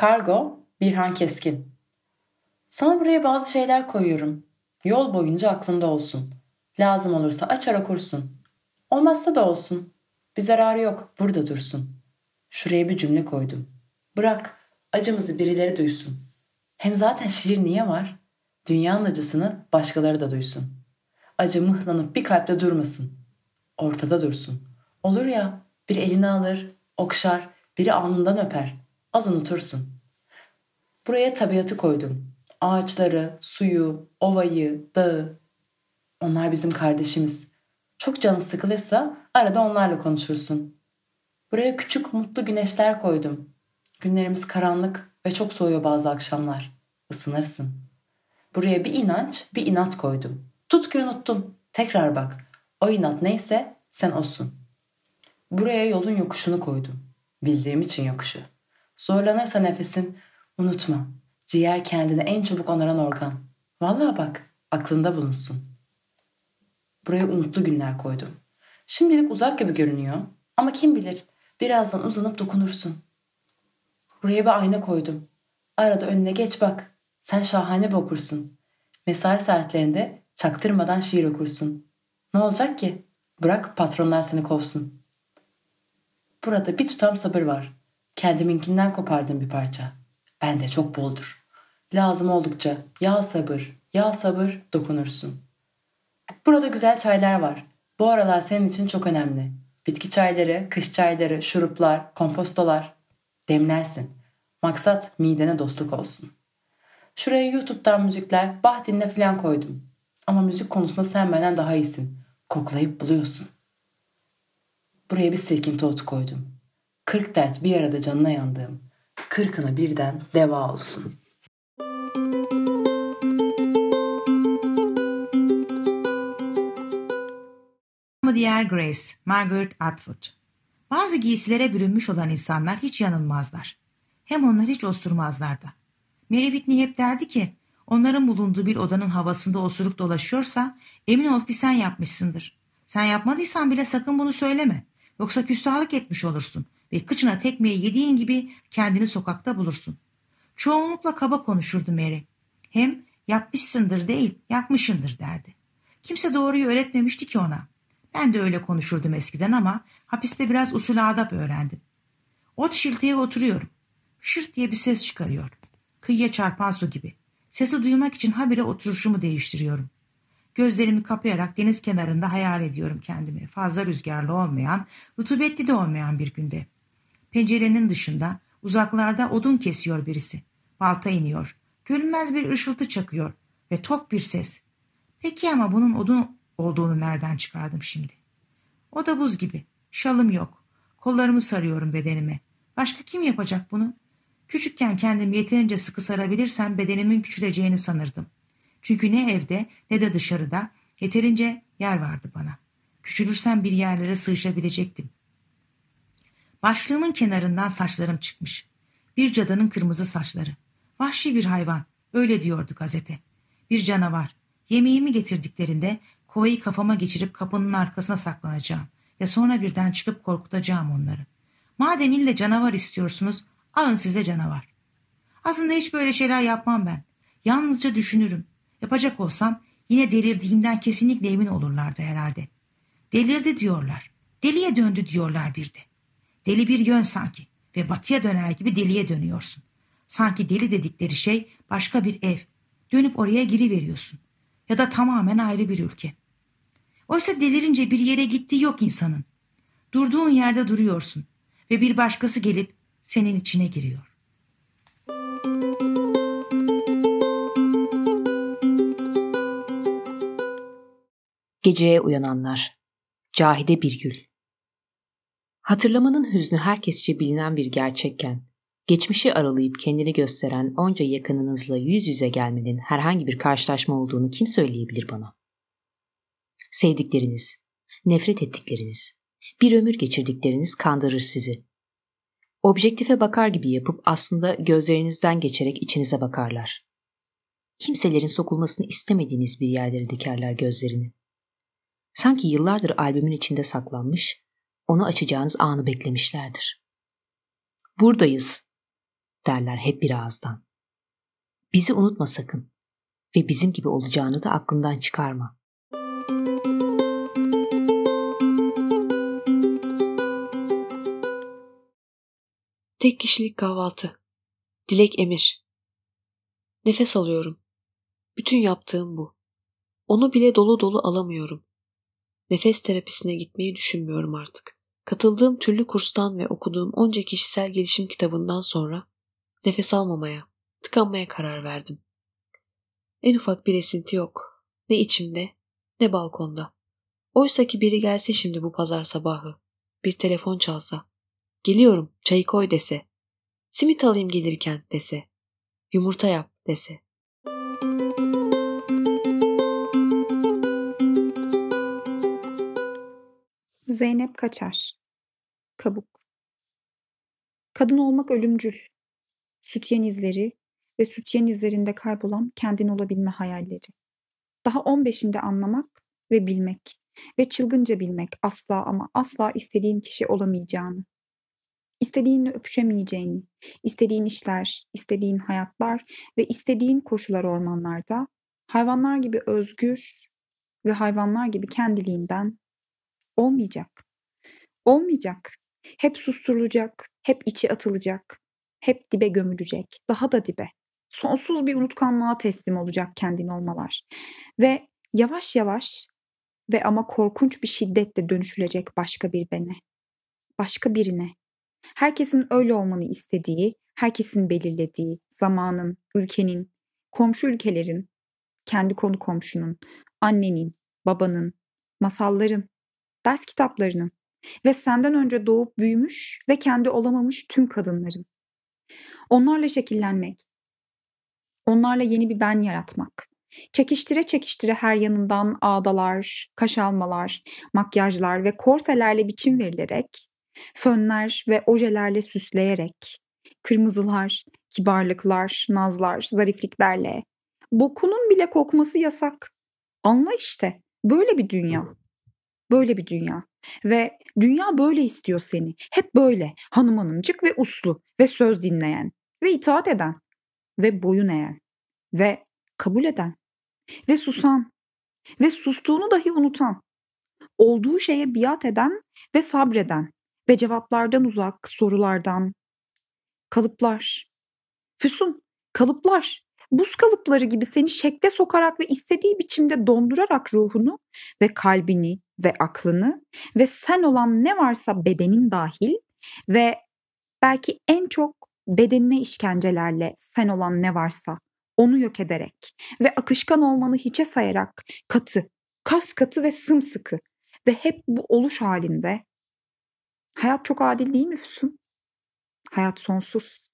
Kargo Birhan Keskin Sana buraya bazı şeyler koyuyorum. Yol boyunca aklında olsun. Lazım olursa açar okursun. Olmazsa da olsun. Bir zararı yok, burada dursun. Şuraya bir cümle koydum. Bırak, acımızı birileri duysun. Hem zaten şiir niye var? Dünyanın acısını başkaları da duysun. Acı mıhlanıp bir kalpte durmasın. Ortada dursun. Olur ya, bir elini alır, okşar, biri alnından öper. Az unutursun. Buraya tabiatı koydum. Ağaçları, suyu, ovayı, dağı. Onlar bizim kardeşimiz. Çok canı sıkılırsa arada onlarla konuşursun. Buraya küçük mutlu güneşler koydum. Günlerimiz karanlık ve çok soğuyor bazı akşamlar. Isınırsın. Buraya bir inanç, bir inat koydum. Tutkuyu unuttun. Tekrar bak. O inat neyse sen olsun. Buraya yolun yokuşunu koydum. Bildiğim için yokuşu. Zorlanırsa nefesin unutma. Ciğer kendine en çabuk onaran organ. Vallahi bak aklında bulunsun. Buraya umutlu günler koydum. Şimdilik uzak gibi görünüyor ama kim bilir birazdan uzanıp dokunursun. Buraya bir ayna koydum. Arada önüne geç bak. Sen şahane bir okursun. Mesai saatlerinde çaktırmadan şiir okursun. Ne olacak ki? Bırak patronlar seni kovsun. Burada bir tutam sabır var. Kendiminkinden kopardım bir parça. Ben de çok boldur. Lazım oldukça ya sabır, ya sabır dokunursun. Burada güzel çaylar var. Bu aralar senin için çok önemli. Bitki çayları, kış çayları, şuruplar, kompostolar. Demlersin. Maksat midene dostluk olsun. Şuraya YouTube'dan müzikler, bah dinle falan koydum. Ama müzik konusunda sen benden daha iyisin. Koklayıp buluyorsun. Buraya bir silkinti otu koydum. Kırk dert bir arada canına yandığım. Kırkına birden deva olsun. Diğer Grace, Margaret Atwood. Bazı giysilere bürünmüş olan insanlar hiç yanılmazlar. Hem onlar hiç osurmazlar da. Mary Whitney hep derdi ki onların bulunduğu bir odanın havasında osuruk dolaşıyorsa emin ol ki sen yapmışsındır. Sen yapmadıysan bile sakın bunu söyleme. Yoksa küstahlık etmiş olursun ve kıçına tekmeyi yediğin gibi kendini sokakta bulursun. Çoğunlukla kaba konuşurdu Mary. Hem yapmışsındır değil yapmışındır derdi. Kimse doğruyu öğretmemişti ki ona. Ben de öyle konuşurdum eskiden ama hapiste biraz usul adap öğrendim. Ot şilteye oturuyorum. Şırt diye bir ses çıkarıyor. Kıyıya çarpan su gibi. Sesi duymak için habire oturuşumu değiştiriyorum. Gözlerimi kapayarak deniz kenarında hayal ediyorum kendimi. Fazla rüzgarlı olmayan, rutubetli de olmayan bir günde. Pencerenin dışında, uzaklarda odun kesiyor birisi. Balta iniyor. Görünmez bir ışıltı çakıyor ve tok bir ses. Peki ama bunun odun olduğunu nereden çıkardım şimdi? O da buz gibi. Şalım yok. Kollarımı sarıyorum bedenime. Başka kim yapacak bunu? Küçükken kendimi yeterince sıkı sarabilirsem bedenimin küçüleceğini sanırdım. Çünkü ne evde ne de dışarıda yeterince yer vardı bana. Küçülürsem bir yerlere sığışabilecektim. Başlığımın kenarından saçlarım çıkmış. Bir cadının kırmızı saçları. Vahşi bir hayvan. Öyle diyordu gazete. Bir canavar. Yemeğimi getirdiklerinde kovayı kafama geçirip kapının arkasına saklanacağım ve sonra birden çıkıp korkutacağım onları. Madem ille canavar istiyorsunuz alın size canavar. Aslında hiç böyle şeyler yapmam ben. Yalnızca düşünürüm. Yapacak olsam yine delirdiğimden kesinlikle emin olurlardı herhalde. Delirdi diyorlar. Deliye döndü diyorlar bir de. Deli bir yön sanki ve batıya döner gibi deliye dönüyorsun. Sanki deli dedikleri şey başka bir ev. Dönüp oraya giriveriyorsun. Ya da tamamen ayrı bir ülke. Oysa delirince bir yere gittiği yok insanın. Durduğun yerde duruyorsun ve bir başkası gelip senin içine giriyor. Geceye uyananlar. Cahide Birgül. Hatırlamanın hüznü herkesçe bilinen bir gerçekken, geçmişi aralayıp kendini gösteren onca yakınınızla yüz yüze gelmenin herhangi bir karşılaşma olduğunu kim söyleyebilir bana? Sevdikleriniz, nefret ettikleriniz, bir ömür geçirdikleriniz kandırır sizi. Objektife bakar gibi yapıp aslında gözlerinizden geçerek içinize bakarlar. Kimselerin sokulmasını istemediğiniz bir yerlere dikerler gözlerini. Sanki yıllardır albümün içinde saklanmış, onu açacağınız anı beklemişlerdir. Buradayız. derler hep bir ağızdan. Bizi unutma sakın ve bizim gibi olacağını da aklından çıkarma. Tek kişilik kahvaltı. Dilek Emir. Nefes alıyorum. Bütün yaptığım bu. Onu bile dolu dolu alamıyorum. Nefes terapisine gitmeyi düşünmüyorum artık. Katıldığım türlü kurstan ve okuduğum onca kişisel gelişim kitabından sonra nefes almamaya, tıkanmaya karar verdim. En ufak bir esinti yok. Ne içimde, ne balkonda. Oysa ki biri gelse şimdi bu pazar sabahı, bir telefon çalsa, geliyorum çayı koy dese, simit alayım gelirken dese, yumurta yap dese. Zeynep Kaçar Kabuk Kadın olmak ölümcül. Sütyen izleri ve sütyen izlerinde kaybolan kendin olabilme hayalleri. Daha 15'inde anlamak ve bilmek ve çılgınca bilmek asla ama asla istediğin kişi olamayacağını. İstediğinle öpüşemeyeceğini, istediğin işler, istediğin hayatlar ve istediğin koşular ormanlarda, hayvanlar gibi özgür ve hayvanlar gibi kendiliğinden olmayacak. Olmayacak. Hep susturulacak, hep içi atılacak, hep dibe gömülecek, daha da dibe. Sonsuz bir unutkanlığa teslim olacak kendin olmalar. Ve yavaş yavaş ve ama korkunç bir şiddetle dönüşülecek başka bir bene. Başka birine. Herkesin öyle olmanı istediği, herkesin belirlediği, zamanın, ülkenin, komşu ülkelerin, kendi konu komşunun, annenin, babanın, masalların, ders kitaplarının ve senden önce doğup büyümüş ve kendi olamamış tüm kadınların. Onlarla şekillenmek, onlarla yeni bir ben yaratmak, çekiştire çekiştire her yanından ağdalar, kaş almalar, makyajlar ve korselerle biçim verilerek, fönler ve ojelerle süsleyerek, kırmızılar, kibarlıklar, nazlar, zarifliklerle, bokunun bile kokması yasak. Anla işte, böyle bir dünya. Böyle bir dünya. Ve dünya böyle istiyor seni. Hep böyle. Hanım hanımcık ve uslu ve söz dinleyen ve itaat eden ve boyun eğen ve kabul eden ve susan ve sustuğunu dahi unutan. Olduğu şeye biat eden ve sabreden ve cevaplardan uzak sorulardan. Kalıplar. Füsun, kalıplar buz kalıpları gibi seni şekle sokarak ve istediği biçimde dondurarak ruhunu ve kalbini ve aklını ve sen olan ne varsa bedenin dahil ve belki en çok bedenine işkencelerle sen olan ne varsa onu yok ederek ve akışkan olmanı hiçe sayarak katı, kas katı ve sımsıkı ve hep bu oluş halinde hayat çok adil değil mi Füsun? Hayat sonsuz.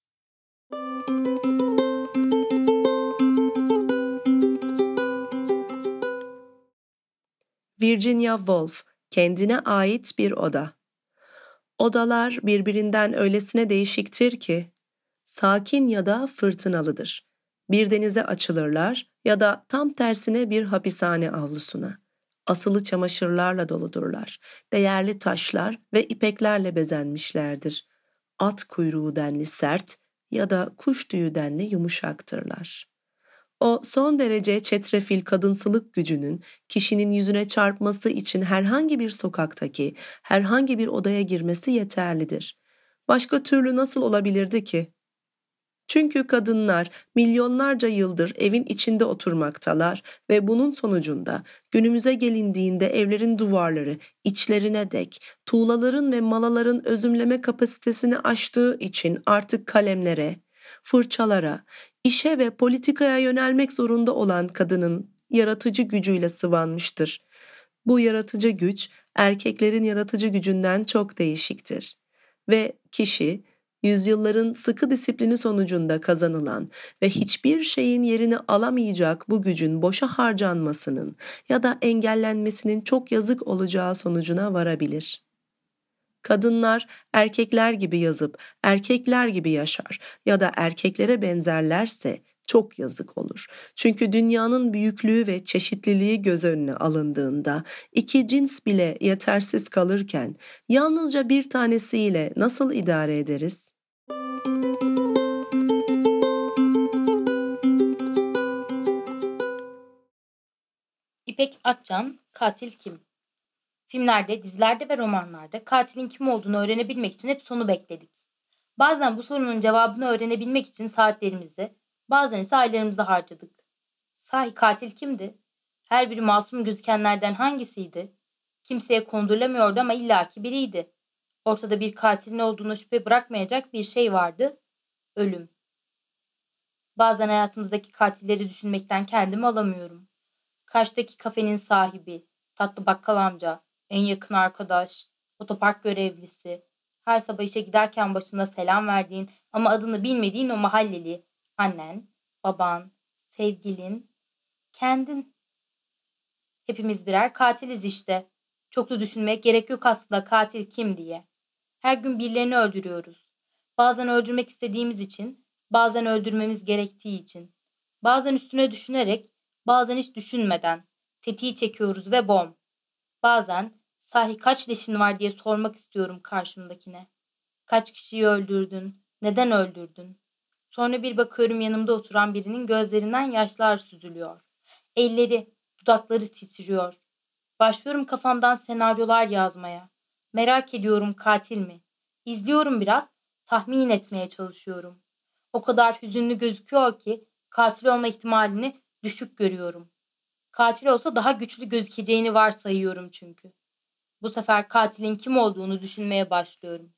Virginia Woolf, kendine ait bir oda. Odalar birbirinden öylesine değişiktir ki, sakin ya da fırtınalıdır. Bir denize açılırlar ya da tam tersine bir hapishane avlusuna. Asılı çamaşırlarla doludurlar. Değerli taşlar ve ipeklerle bezenmişlerdir. At kuyruğu denli sert ya da kuş tüyü denli yumuşaktırlar. O son derece çetrefil kadınsılık gücünün kişinin yüzüne çarpması için herhangi bir sokaktaki, herhangi bir odaya girmesi yeterlidir. Başka türlü nasıl olabilirdi ki? Çünkü kadınlar milyonlarca yıldır evin içinde oturmaktalar ve bunun sonucunda günümüze gelindiğinde evlerin duvarları içlerine dek tuğlaların ve malaların özümleme kapasitesini aştığı için artık kalemlere, fırçalara, işe ve politikaya yönelmek zorunda olan kadının yaratıcı gücüyle sıvanmıştır. Bu yaratıcı güç erkeklerin yaratıcı gücünden çok değişiktir. Ve kişi yüzyılların sıkı disiplini sonucunda kazanılan ve hiçbir şeyin yerini alamayacak bu gücün boşa harcanmasının ya da engellenmesinin çok yazık olacağı sonucuna varabilir. Kadınlar erkekler gibi yazıp erkekler gibi yaşar ya da erkeklere benzerlerse çok yazık olur. Çünkü dünyanın büyüklüğü ve çeşitliliği göz önüne alındığında iki cins bile yetersiz kalırken yalnızca bir tanesiyle nasıl idare ederiz? İpek Atcan Katil Kim Filmlerde, dizilerde ve romanlarda katilin kim olduğunu öğrenebilmek için hep sonu bekledik. Bazen bu sorunun cevabını öğrenebilmek için saatlerimizi, bazen ise aylarımızı harcadık. Sahi katil kimdi? Her biri masum gözükenlerden hangisiydi? Kimseye kondurulamıyordu ama illaki biriydi. Ortada bir katilin olduğuna şüphe bırakmayacak bir şey vardı. Ölüm. Bazen hayatımızdaki katilleri düşünmekten kendimi alamıyorum. Karşıdaki kafenin sahibi, tatlı bakkal amca, en yakın arkadaş, otopark görevlisi, her sabah işe giderken başında selam verdiğin ama adını bilmediğin o mahalleli, annen, baban, sevgilin, kendin. Hepimiz birer katiliz işte. Çoklu düşünmeye gerek yok aslında katil kim diye. Her gün birilerini öldürüyoruz. Bazen öldürmek istediğimiz için, bazen öldürmemiz gerektiği için. Bazen üstüne düşünerek, bazen hiç düşünmeden. Tetiği çekiyoruz ve bom. Bazen sahi kaç leşin var diye sormak istiyorum karşımdakine. Kaç kişiyi öldürdün? Neden öldürdün? Sonra bir bakıyorum yanımda oturan birinin gözlerinden yaşlar süzülüyor. Elleri, dudakları titriyor. Başlıyorum kafamdan senaryolar yazmaya. Merak ediyorum katil mi? İzliyorum biraz, tahmin etmeye çalışıyorum. O kadar hüzünlü gözüküyor ki katil olma ihtimalini düşük görüyorum. Katil olsa daha güçlü gözükeceğini varsayıyorum çünkü. Bu sefer katilin kim olduğunu düşünmeye başlıyorum.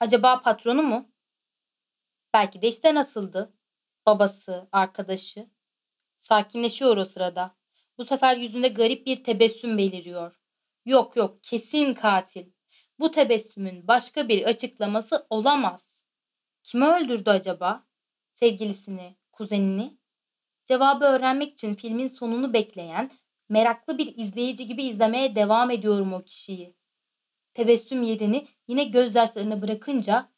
Acaba patronu mu? Belki de işten atıldı. Babası, arkadaşı. Sakinleşiyor o sırada. Bu sefer yüzünde garip bir tebessüm beliriyor. Yok yok kesin katil. Bu tebessümün başka bir açıklaması olamaz. Kimi öldürdü acaba? Sevgilisini, kuzenini? Cevabı öğrenmek için filmin sonunu bekleyen, meraklı bir izleyici gibi izlemeye devam ediyorum o kişiyi. Tebessüm yerini yine gözyaşlarına bırakınca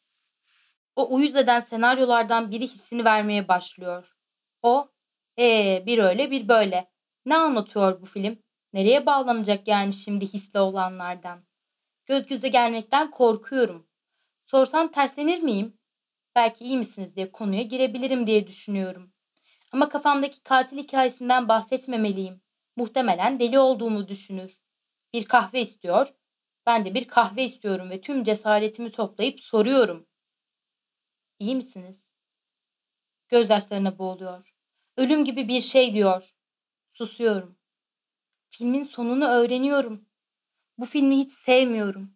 o uyuz eden senaryolardan biri hissini vermeye başlıyor. O, ee bir öyle bir böyle. Ne anlatıyor bu film? Nereye bağlanacak yani şimdi hisli olanlardan? Göz göze gelmekten korkuyorum. Sorsam terslenir miyim? Belki iyi misiniz diye konuya girebilirim diye düşünüyorum. Ama kafamdaki katil hikayesinden bahsetmemeliyim. Muhtemelen deli olduğumu düşünür. Bir kahve istiyor. Ben de bir kahve istiyorum ve tüm cesaretimi toplayıp soruyorum. İyi misiniz? Gözyaşlarına boğuluyor. Ölüm gibi bir şey diyor. Susuyorum. Filmin sonunu öğreniyorum. Bu filmi hiç sevmiyorum.